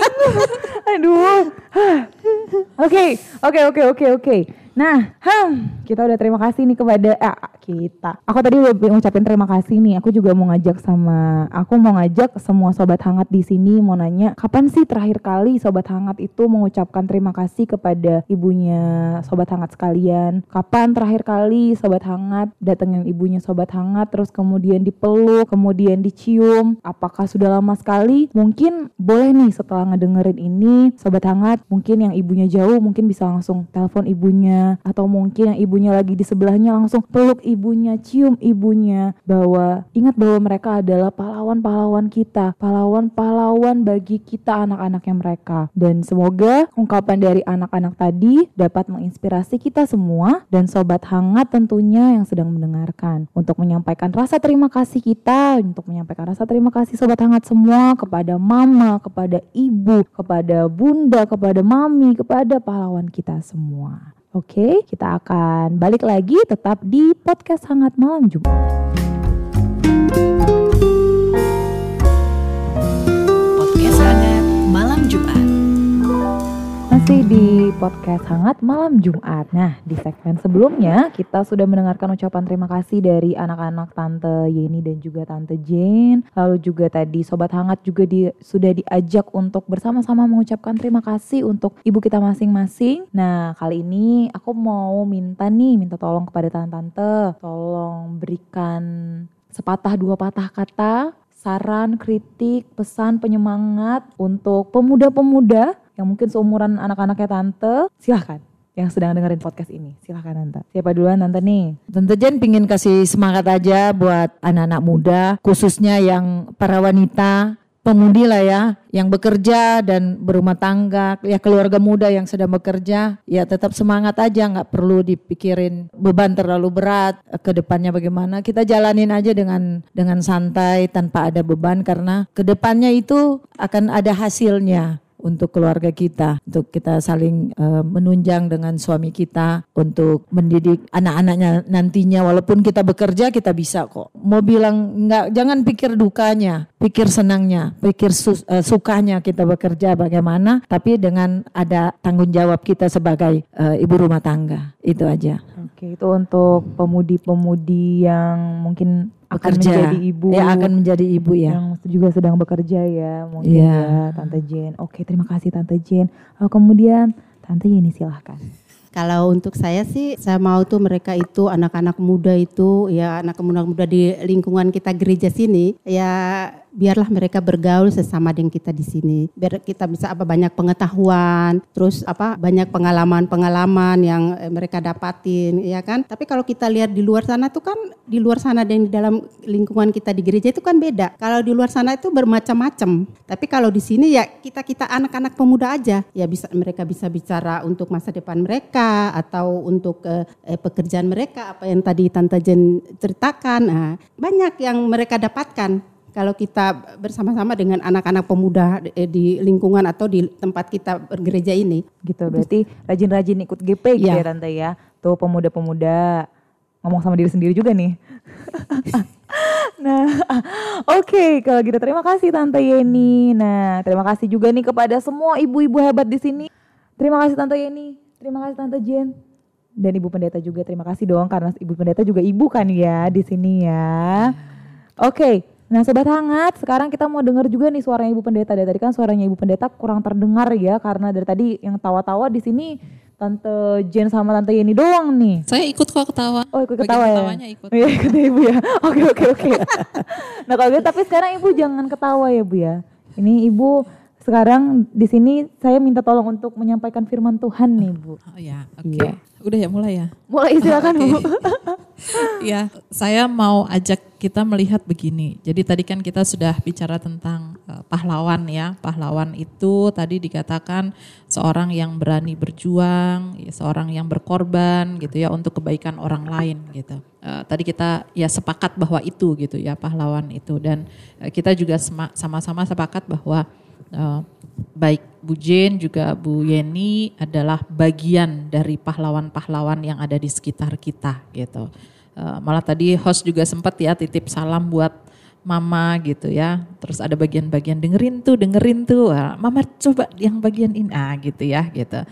Aduh. Oke, oke, oke, oke, oke. Nah, hmm, kita udah terima kasih nih kepada eh, kita. Aku tadi udah ngucapin terima kasih nih. Aku juga mau ngajak sama, aku mau ngajak semua sobat hangat di sini mau nanya, kapan sih terakhir kali sobat hangat itu mengucapkan terima kasih kepada ibunya sobat hangat sekalian? Kapan terakhir kali sobat hangat datengin ibunya sobat hangat, terus kemudian dipeluk, kemudian dicium? Apakah sudah lama sekali? Mungkin boleh nih setelah ngedengerin ini, sobat hangat, mungkin yang ibunya jauh mungkin bisa langsung telepon ibunya atau mungkin yang ibunya lagi di sebelahnya langsung peluk ibunya, cium ibunya bahwa ingat bahwa mereka adalah pahlawan-pahlawan kita, pahlawan-pahlawan bagi kita anak-anaknya mereka. Dan semoga ungkapan dari anak-anak tadi dapat menginspirasi kita semua dan sobat hangat tentunya yang sedang mendengarkan untuk menyampaikan rasa terima kasih kita, untuk menyampaikan rasa terima kasih sobat hangat semua kepada mama, kepada ibu, kepada bunda, kepada mami, kepada pahlawan kita semua. Oke, kita akan balik lagi tetap di podcast Hangat Malam Jumat. Masih di podcast Hangat Malam Jumat. Nah, di segmen sebelumnya kita sudah mendengarkan ucapan terima kasih dari anak-anak Tante Yeni dan juga Tante Jane. Lalu juga tadi Sobat Hangat juga di, sudah diajak untuk bersama-sama mengucapkan terima kasih untuk ibu kita masing-masing. Nah, kali ini aku mau minta nih, minta tolong kepada tante-tante. Tolong berikan sepatah dua patah kata saran, kritik, pesan, penyemangat untuk pemuda-pemuda yang mungkin seumuran anak-anaknya tante. Silahkan yang sedang dengerin podcast ini. Silahkan tante. Siapa duluan tante nih? Tante Jen pingin kasih semangat aja buat anak-anak muda, khususnya yang para wanita, pemudi lah ya, yang bekerja dan berumah tangga, ya keluarga muda yang sedang bekerja, ya tetap semangat aja, nggak perlu dipikirin beban terlalu berat ke depannya bagaimana. Kita jalanin aja dengan dengan santai tanpa ada beban karena ke depannya itu akan ada hasilnya untuk keluarga kita, untuk kita saling eh, menunjang dengan suami kita, untuk mendidik anak-anaknya nantinya. Walaupun kita bekerja, kita bisa kok. Mau bilang nggak, jangan pikir dukanya, pikir senangnya, pikir sus- eh, sukanya kita bekerja bagaimana, tapi dengan ada tanggung jawab kita sebagai eh, ibu rumah tangga. Itu aja. Oke, itu untuk pemudi-pemudi yang mungkin akan Bekerja. menjadi ibu. Ya akan menjadi ibu ya. yang juga sedang bekerja ya mungkin Iya. ya Tante Jen. Oke terima kasih Tante Jen. Lalu kemudian Tante Yeni silahkan. Kalau untuk saya sih, saya mau tuh mereka itu anak-anak muda itu, ya anak muda-muda di lingkungan kita gereja sini, ya biarlah mereka bergaul sesama dengan kita di sini. Biar kita bisa apa banyak pengetahuan, terus apa banyak pengalaman-pengalaman yang eh, mereka dapatin, ya kan? Tapi kalau kita lihat di luar sana tuh kan di luar sana dan di dalam lingkungan kita di gereja itu kan beda. Kalau di luar sana itu bermacam-macam. Tapi kalau di sini ya kita-kita anak-anak pemuda aja ya bisa mereka bisa bicara untuk masa depan mereka atau untuk eh, eh, pekerjaan mereka apa yang tadi Tante Jen ceritakan. Nah, banyak yang mereka dapatkan kalau kita bersama-sama dengan anak-anak pemuda eh, di lingkungan atau di tempat kita bergereja ini. Gitu, berarti rajin-rajin ikut GP gitu Iya. ya Tante ya. Tuh pemuda-pemuda ngomong sama diri sendiri juga nih. nah, oke kalau gitu terima kasih Tante Yeni. Nah, terima kasih juga nih kepada semua ibu-ibu hebat di sini. Terima kasih Tante Yeni, terima kasih Tante Jen. Dan Ibu Pendeta juga terima kasih dong karena Ibu Pendeta juga ibu kan ya di sini ya. Oke, nah sobat hangat, sekarang kita mau dengar juga nih suaranya Ibu Pendeta. Dari tadi kan suaranya Ibu Pendeta kurang terdengar ya karena dari tadi yang tawa-tawa di sini Tante Jen sama Tante Yeni doang nih. Saya ikut kok ketawa. Oh ikut Bagian ketawa ya? ketawanya ikut. Iya ikut ya Ibu ya. Oke oke oke. nah kalau gitu tapi sekarang Ibu jangan ketawa ya Bu ya. Ini Ibu sekarang di sini saya minta tolong untuk menyampaikan firman Tuhan nih Bu. Oh ya, oke. Iya. Udah ya mulai ya. Mulai silakan Bu. Ya, saya mau ajak kita melihat begini. Jadi tadi kan kita sudah bicara tentang eh, pahlawan ya. Pahlawan itu tadi dikatakan seorang yang berani berjuang, ya, seorang yang berkorban gitu ya untuk kebaikan orang lain gitu. Eh, tadi kita ya sepakat bahwa itu gitu ya pahlawan itu dan eh, kita juga sama-sama sepakat bahwa eh, baik Bu Jen juga Bu Yeni adalah bagian dari pahlawan-pahlawan yang ada di sekitar kita gitu. Eh, malah tadi host juga sempat ya titip salam buat mama gitu ya. Terus ada bagian-bagian dengerin tuh, dengerin tuh. Mama coba yang bagian ini ah gitu ya gitu.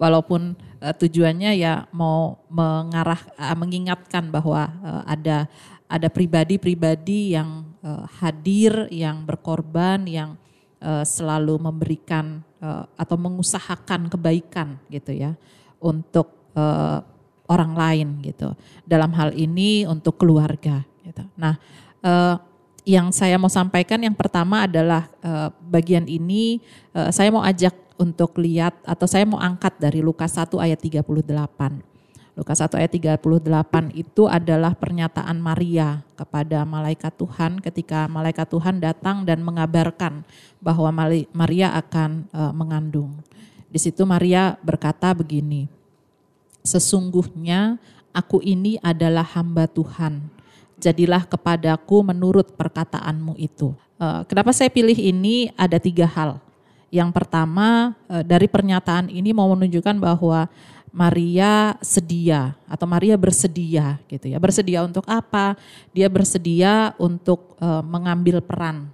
Walaupun eh, tujuannya ya mau mengarah ah, mengingatkan bahwa ada ada pribadi-pribadi yang hadir, yang berkorban, yang eh, selalu memberikan eh, atau mengusahakan kebaikan gitu ya untuk eh, orang lain gitu. Dalam hal ini untuk keluarga gitu. Nah, yang saya mau sampaikan yang pertama adalah bagian ini saya mau ajak untuk lihat atau saya mau angkat dari Lukas 1 ayat 38. Lukas 1 ayat 38 itu adalah pernyataan Maria kepada malaikat Tuhan ketika malaikat Tuhan datang dan mengabarkan bahwa Maria akan eh, mengandung. Di situ Maria berkata begini, sesungguhnya aku ini adalah hamba Tuhan. Jadilah kepadaku menurut perkataanmu itu. Eh, Kenapa saya pilih ini? Ada tiga hal. Yang pertama eh, dari pernyataan ini mau menunjukkan bahwa Maria sedia atau Maria bersedia gitu ya. Bersedia untuk apa? Dia bersedia untuk eh, mengambil peran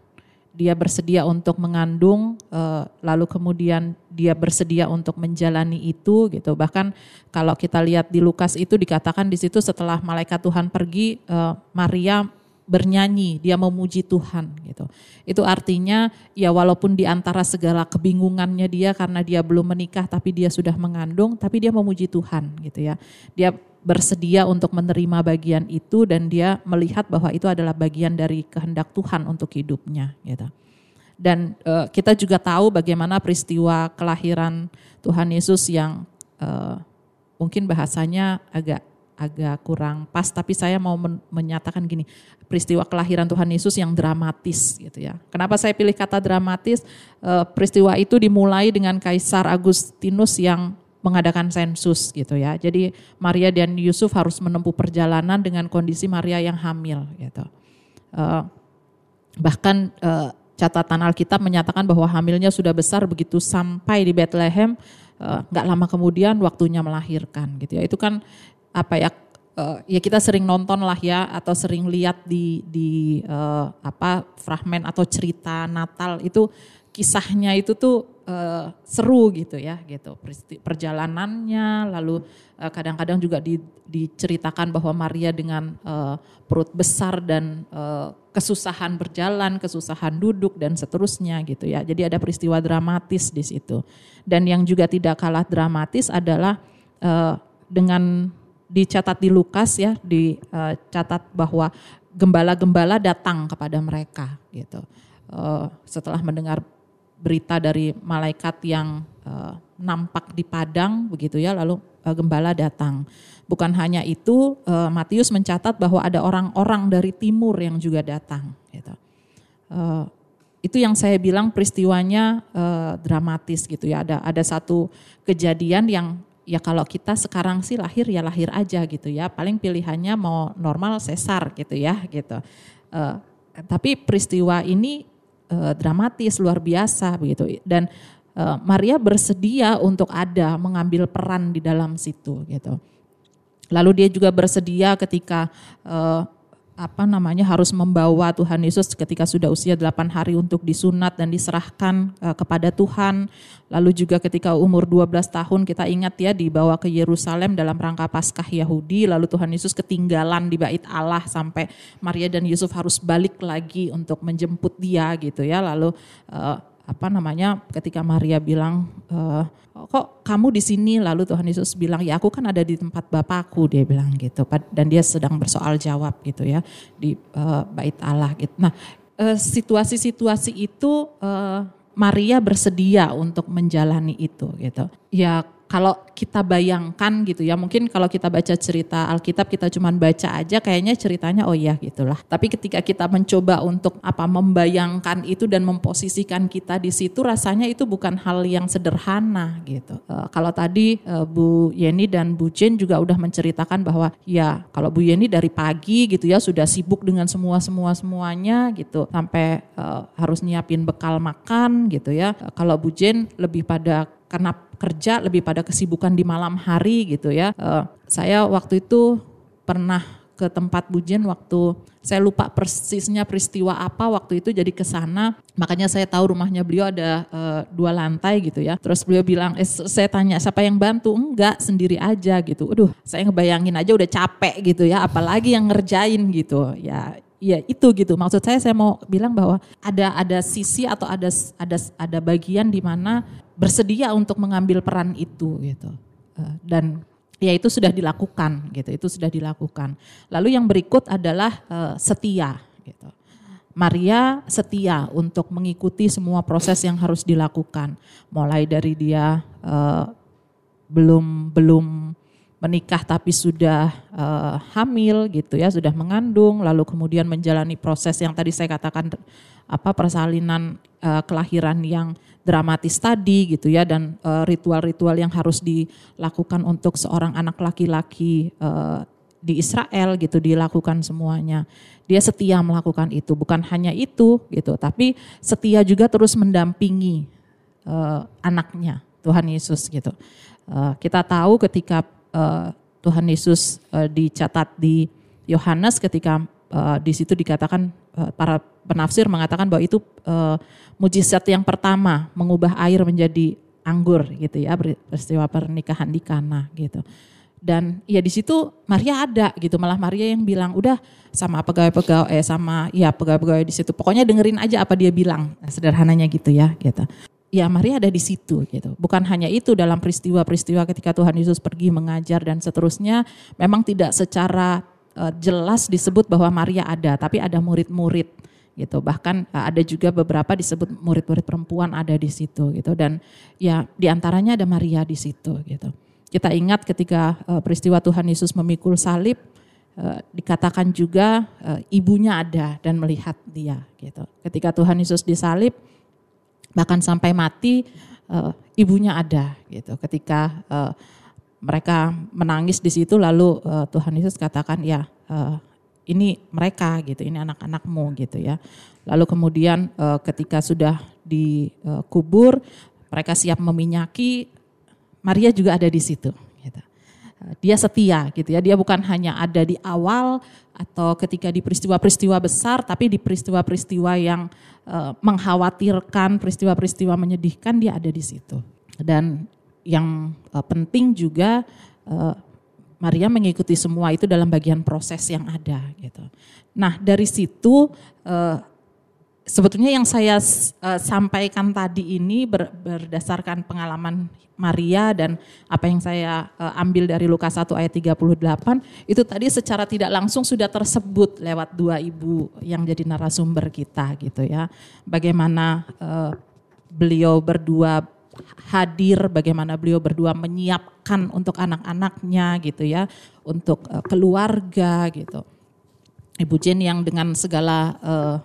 dia bersedia untuk mengandung, eh, lalu kemudian dia bersedia untuk menjalani itu gitu. Bahkan kalau kita lihat di Lukas itu dikatakan di situ setelah malaikat Tuhan pergi, eh, Maria bernyanyi, dia memuji Tuhan gitu. Itu artinya ya walaupun di antara segala kebingungannya dia karena dia belum menikah tapi dia sudah mengandung, tapi dia memuji Tuhan gitu ya. Dia bersedia untuk menerima bagian itu dan dia melihat bahwa itu adalah bagian dari kehendak Tuhan untuk hidupnya gitu. Dan eh, kita juga tahu bagaimana peristiwa kelahiran Tuhan Yesus yang eh, mungkin bahasanya agak agak kurang pas tapi saya mau men- menyatakan gini, peristiwa kelahiran Tuhan Yesus yang dramatis gitu ya. Kenapa saya pilih kata dramatis? Eh, peristiwa itu dimulai dengan Kaisar Agustinus yang mengadakan sensus gitu ya. Jadi Maria dan Yusuf harus menempuh perjalanan dengan kondisi Maria yang hamil gitu. Eh, bahkan eh, catatan Alkitab menyatakan bahwa hamilnya sudah besar begitu sampai di Bethlehem eh, nggak lama kemudian waktunya melahirkan gitu ya. Itu kan apa ya eh, ya kita sering nonton lah ya atau sering lihat di di eh, apa fragmen atau cerita Natal itu kisahnya itu tuh eh, seru gitu ya gitu perjalanannya lalu eh, kadang-kadang juga di- diceritakan bahwa Maria dengan eh, perut besar dan eh, kesusahan berjalan, kesusahan duduk dan seterusnya gitu ya. Jadi ada peristiwa dramatis di situ. Dan yang juga tidak kalah dramatis adalah eh, dengan dicatat di Lukas ya, dicatat bahwa gembala-gembala datang kepada mereka gitu. uh, setelah mendengar berita dari malaikat yang uh, nampak di padang begitu ya lalu gembala datang. Bukan hanya itu, Matius mencatat bahwa ada orang-orang dari timur yang juga datang. Gitu. Itu yang saya bilang peristiwanya uh, dramatis gitu ya. Ada ada satu kejadian yang ya kalau kita sekarang sih lahir ya lahir aja gitu ya. Paling pilihannya mau normal sesar gitu ya gitu. Uh, tapi peristiwa ini uh, dramatis luar biasa begitu dan uh, Maria bersedia untuk ada mengambil peran di dalam situ gitu. Lalu dia juga bersedia ketika uh, apa namanya harus membawa Tuhan Yesus ketika sudah usia 8 hari untuk disunat dan diserahkan uh, kepada Tuhan. Lalu juga ketika umur 12 tahun kita ingat ya dibawa ke Yerusalem dalam rangka Paskah Yahudi. Lalu Tuhan Yesus ketinggalan di bait Allah sampai Maria dan Yusuf harus balik lagi untuk menjemput dia gitu ya. Lalu uh, apa namanya ketika Maria bilang e, kok kamu di sini lalu Tuhan Yesus bilang ya aku kan ada di tempat Bapakku dia bilang gitu dan dia sedang bersoal jawab gitu ya di uh, bait Allah gitu. Nah situasi-situasi uh, itu uh, Maria bersedia untuk menjalani itu gitu. Ya kalau kita bayangkan gitu ya mungkin kalau kita baca cerita Alkitab kita cuma baca aja kayaknya ceritanya oh iya gitulah. Tapi ketika kita mencoba untuk apa membayangkan itu dan memposisikan kita di situ rasanya itu bukan hal yang sederhana gitu. Uh, kalau tadi uh, Bu Yeni dan Bu Jen juga udah menceritakan bahwa ya kalau Bu Yeni dari pagi gitu ya sudah sibuk dengan semua semua semuanya gitu sampai uh, harus nyiapin bekal makan gitu ya. Uh, kalau Bu Jen lebih pada karena kerja lebih pada kesibukan di malam hari gitu ya. Uh, saya waktu itu pernah ke tempat Bujen waktu saya lupa persisnya peristiwa apa waktu itu jadi ke sana. Makanya saya tahu rumahnya beliau ada uh, dua lantai gitu ya. Terus beliau bilang eh, saya tanya siapa yang bantu? Enggak sendiri aja gitu. Aduh saya ngebayangin aja udah capek gitu ya apalagi yang ngerjain gitu. Ya ya itu gitu maksud saya saya mau bilang bahwa ada ada sisi atau ada ada ada bagian di mana bersedia untuk mengambil peran itu gitu. Eh, dan ya itu sudah dilakukan gitu, itu sudah dilakukan. Lalu yang berikut adalah uh, setia gitu. Maria setia untuk mengikuti semua proses yang harus dilakukan, mulai dari dia uh, belum belum menikah tapi sudah uh, hamil gitu ya, sudah mengandung, lalu kemudian menjalani proses yang tadi saya katakan apa persalinan uh, kelahiran yang dramatis tadi gitu ya dan eh, ritual-ritual uh, yang harus dilakukan untuk seorang anak laki-laki uh, di Israel gitu dilakukan semuanya. Dia setia melakukan itu, bukan hanya itu gitu, tapi setia juga terus mendampingi uh, anaknya Tuhan Yesus gitu. Uh, kita tahu ketika uh, Tuhan Yesus uh, dicatat di Yohanes ketika uh, di situ dikatakan uh, para penafsir mengatakan bahwa itu uh, mujizat yang pertama mengubah air menjadi anggur gitu ya peristiwa pernikahan di Kana gitu. Dan ya di situ Maria ada gitu, malah Maria yang bilang udah sama pegawai-pegawai eh sama ya pegawai-pegawai di situ. Pokoknya dengerin aja apa dia bilang. Nah, sederhananya gitu ya gitu. Ya Maria ada di situ gitu. Bukan hanya itu dalam peristiwa-peristiwa ketika Tuhan Yesus pergi mengajar dan seterusnya, memang tidak secara uh, jelas disebut bahwa Maria ada, tapi ada murid-murid gitu. Bahkan uh, ada juga beberapa disebut murid-murid perempuan ada di situ gitu dan ya di antaranya ada Maria di situ gitu. Kita ingat ketika uh, peristiwa Tuhan Yesus memikul salib dikatakan juga ibunya ada dan melihat dia gitu. Ketika Tuhan Yesus disalib bahkan sampai mati uh, ibunya ada gitu. Ketika uh, mereka menangis di situ lalu uh, Tuhan Yesus katakan ya uh, ini mereka gitu, ini anak-anakmu gitu ya. Lalu kemudian uh, ketika sudah dikubur, mereka siap meminyaki, Maria juga ada di situ. Gitu. Dia setia gitu ya, dia bukan hanya ada di awal atau ketika di peristiwa-peristiwa besar, tapi di peristiwa-peristiwa yang uh, mengkhawatirkan, peristiwa-peristiwa menyedihkan, dia ada di situ. Dan yang uh, penting juga Maria mengikuti semua itu dalam bagian proses yang ada gitu. Nah dari situ sebetulnya yang saya uh, sampaikan tadi ini ber, berdasarkan pengalaman Maria dan apa yang saya uh, ambil dari Lukas 1 ayat 38 itu tadi secara tidak langsung sudah tersebut lewat dua ibu yang jadi narasumber kita gitu ya. Bagaimana uh, beliau berdua hadir, bagaimana beliau berdua menyiapkan untuk anak-anaknya gitu ya, untuk keluarga gitu. Ibu Jen yang dengan segala uh,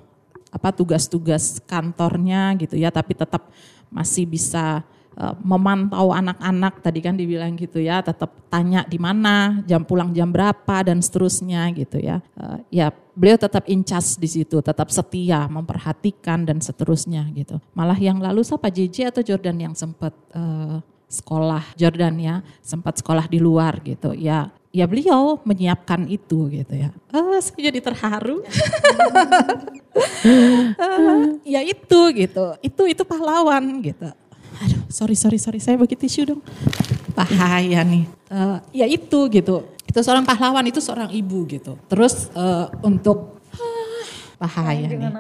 apa tugas-tugas kantornya gitu ya, tapi tetap masih bisa uh, memantau anak-anak tadi kan dibilang gitu ya, tetap tanya di mana, jam pulang jam berapa dan seterusnya gitu ya. Uh, ya beliau tetap incas di situ, tetap setia, memperhatikan dan seterusnya gitu. Malah yang lalu siapa JJ atau Jordan yang sempat uh, sekolah Jordan ya, sempat sekolah di luar gitu. Ya ya beliau menyiapkan itu gitu ya. Uh, saya jadi terharu. uh, ya itu gitu, itu itu pahlawan gitu. Aduh, sorry sorry sorry, saya bagi tisu dong. Bahaya nih. Uh, ya itu gitu, itu seorang pahlawan, itu seorang ibu gitu. Terus uh, untuk bahaya nih.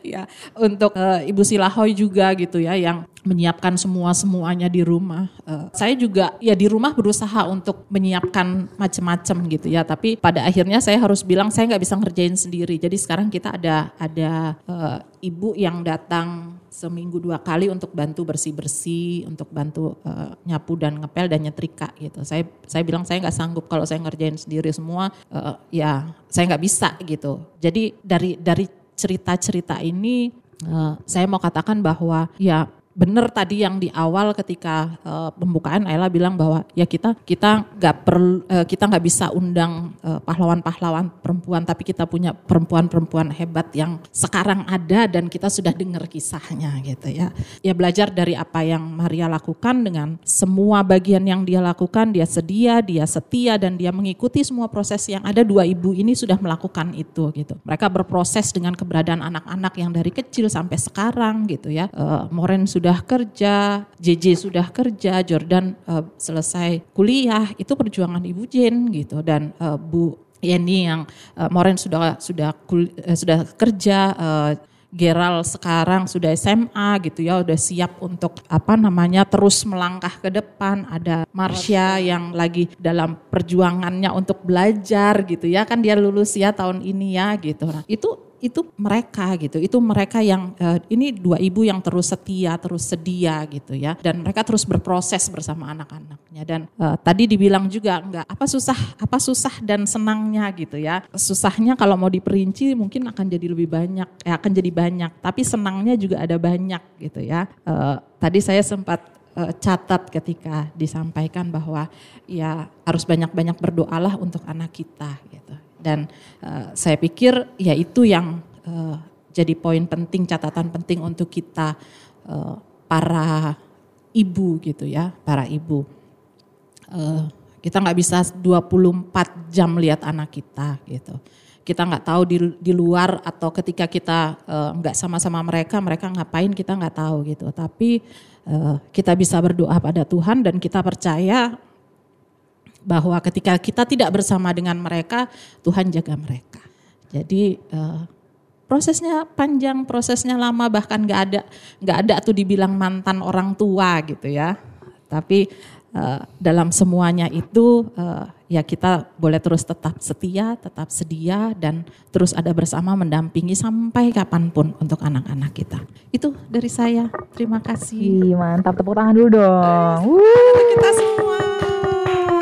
ya, untuk uh, Ibu Silahoy juga gitu ya yang menyiapkan semua semuanya di rumah. Uh, saya juga ya di rumah berusaha untuk menyiapkan macam-macam gitu ya, tapi pada akhirnya saya harus bilang saya nggak bisa ngerjain sendiri. Jadi sekarang kita ada ada uh, ibu yang datang seminggu dua kali untuk bantu bersih-bersih, untuk bantu uh, nyapu dan ngepel dan nyetrika gitu. Saya saya bilang saya nggak sanggup kalau saya ngerjain sendiri semua, uh, ya saya nggak bisa gitu. Jadi dari dari cerita-cerita ini uh, saya mau katakan bahwa ya benar tadi yang di awal ketika uh, pembukaan Ayla bilang bahwa ya kita kita nggak perlu uh, kita nggak bisa undang pahlawan-pahlawan uh, perempuan tapi kita punya perempuan-perempuan hebat yang sekarang ada dan kita sudah dengar kisahnya gitu ya. Ya belajar dari apa yang Maria lakukan dengan semua bagian yang dia lakukan dia sedia dia setia dan dia mengikuti semua proses yang ada. Dua ibu ini sudah melakukan itu gitu. Mereka berproses dengan keberadaan anak-anak yang dari kecil sampai sekarang gitu ya. Uh, Moren sudah sudah kerja, JJ sudah kerja, Jordan uh, selesai kuliah, itu perjuangan Ibu Jen gitu dan uh, Bu Yeni yang uh, Moren sudah sudah kul, uh, sudah kerja uh, Geral sekarang sudah SMA gitu ya, udah siap untuk apa namanya terus melangkah ke depan. Ada Marsha yang lagi dalam perjuangannya untuk belajar gitu ya, kan dia lulus ya tahun ini ya gitu. Nah, itu itu mereka gitu. Itu mereka yang uh, ini dua ibu yang terus setia, terus sedia gitu ya. Dan mereka terus berproses bersama anak-anaknya. Dan uh, tadi dibilang juga enggak apa susah, apa susah dan senangnya gitu ya. Susahnya kalau mau diperinci mungkin akan jadi lebih banyak, ya akan jadi banyak. Tapi senangnya juga ada banyak gitu ya. Uh, tadi saya sempat catat ketika disampaikan bahwa ya harus banyak-banyak berdoalah untuk anak kita gitu. Dan uh, saya pikir ya itu yang uh, jadi poin penting, catatan penting untuk kita uh, para ibu gitu ya, para ibu. Uh, kita nggak bisa 24 jam lihat anak kita gitu. Kita nggak tahu di, di luar atau ketika kita nggak uh, sama-sama mereka, mereka ngapain kita nggak tahu gitu. Tapi uh, kita bisa berdoa pada Tuhan dan kita percaya bahwa ketika kita tidak bersama dengan mereka, Tuhan jaga mereka. Jadi uh, prosesnya panjang, prosesnya lama, bahkan nggak ada nggak ada tuh dibilang mantan orang tua gitu ya. Tapi uh, dalam semuanya itu uh, ya kita boleh terus tetap setia, tetap sedia dan terus ada bersama mendampingi sampai kapan pun untuk anak-anak kita. Itu dari saya. Terima kasih. Ih, mantap tepuk tangan dulu dong. Kita semua.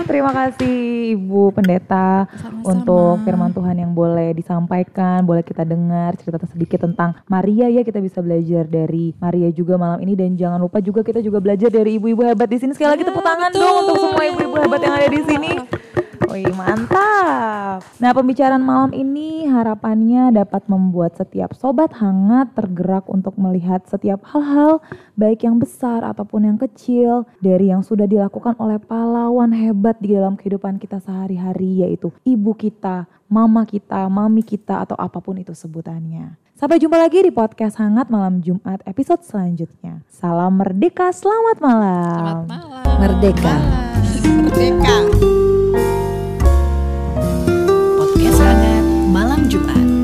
Terima kasih Ibu Pendeta Sama-sama. untuk firman Tuhan yang boleh disampaikan, boleh kita dengar cerita sedikit tentang Maria ya kita bisa belajar dari Maria juga malam ini dan jangan lupa juga kita juga belajar dari ibu-ibu hebat di sini sekali lagi tepuk tangan dong untuk semua ibu-ibu hebat yang ada di sini. Wih mantap. Nah pembicaraan malam ini harapannya dapat membuat setiap sobat hangat tergerak untuk melihat setiap hal-hal baik yang besar ataupun yang kecil dari yang sudah dilakukan oleh pahlawan hebat di dalam kehidupan kita sehari-hari yaitu ibu kita, mama kita, mami kita atau apa pun itu sebutannya. Sampai jumpa lagi di podcast Hangat Malam Jumat episode selanjutnya. Salam merdeka, selamat malam. Selamat malam. Merdeka. Merdeka. Podcast Hangat Malam Jumat.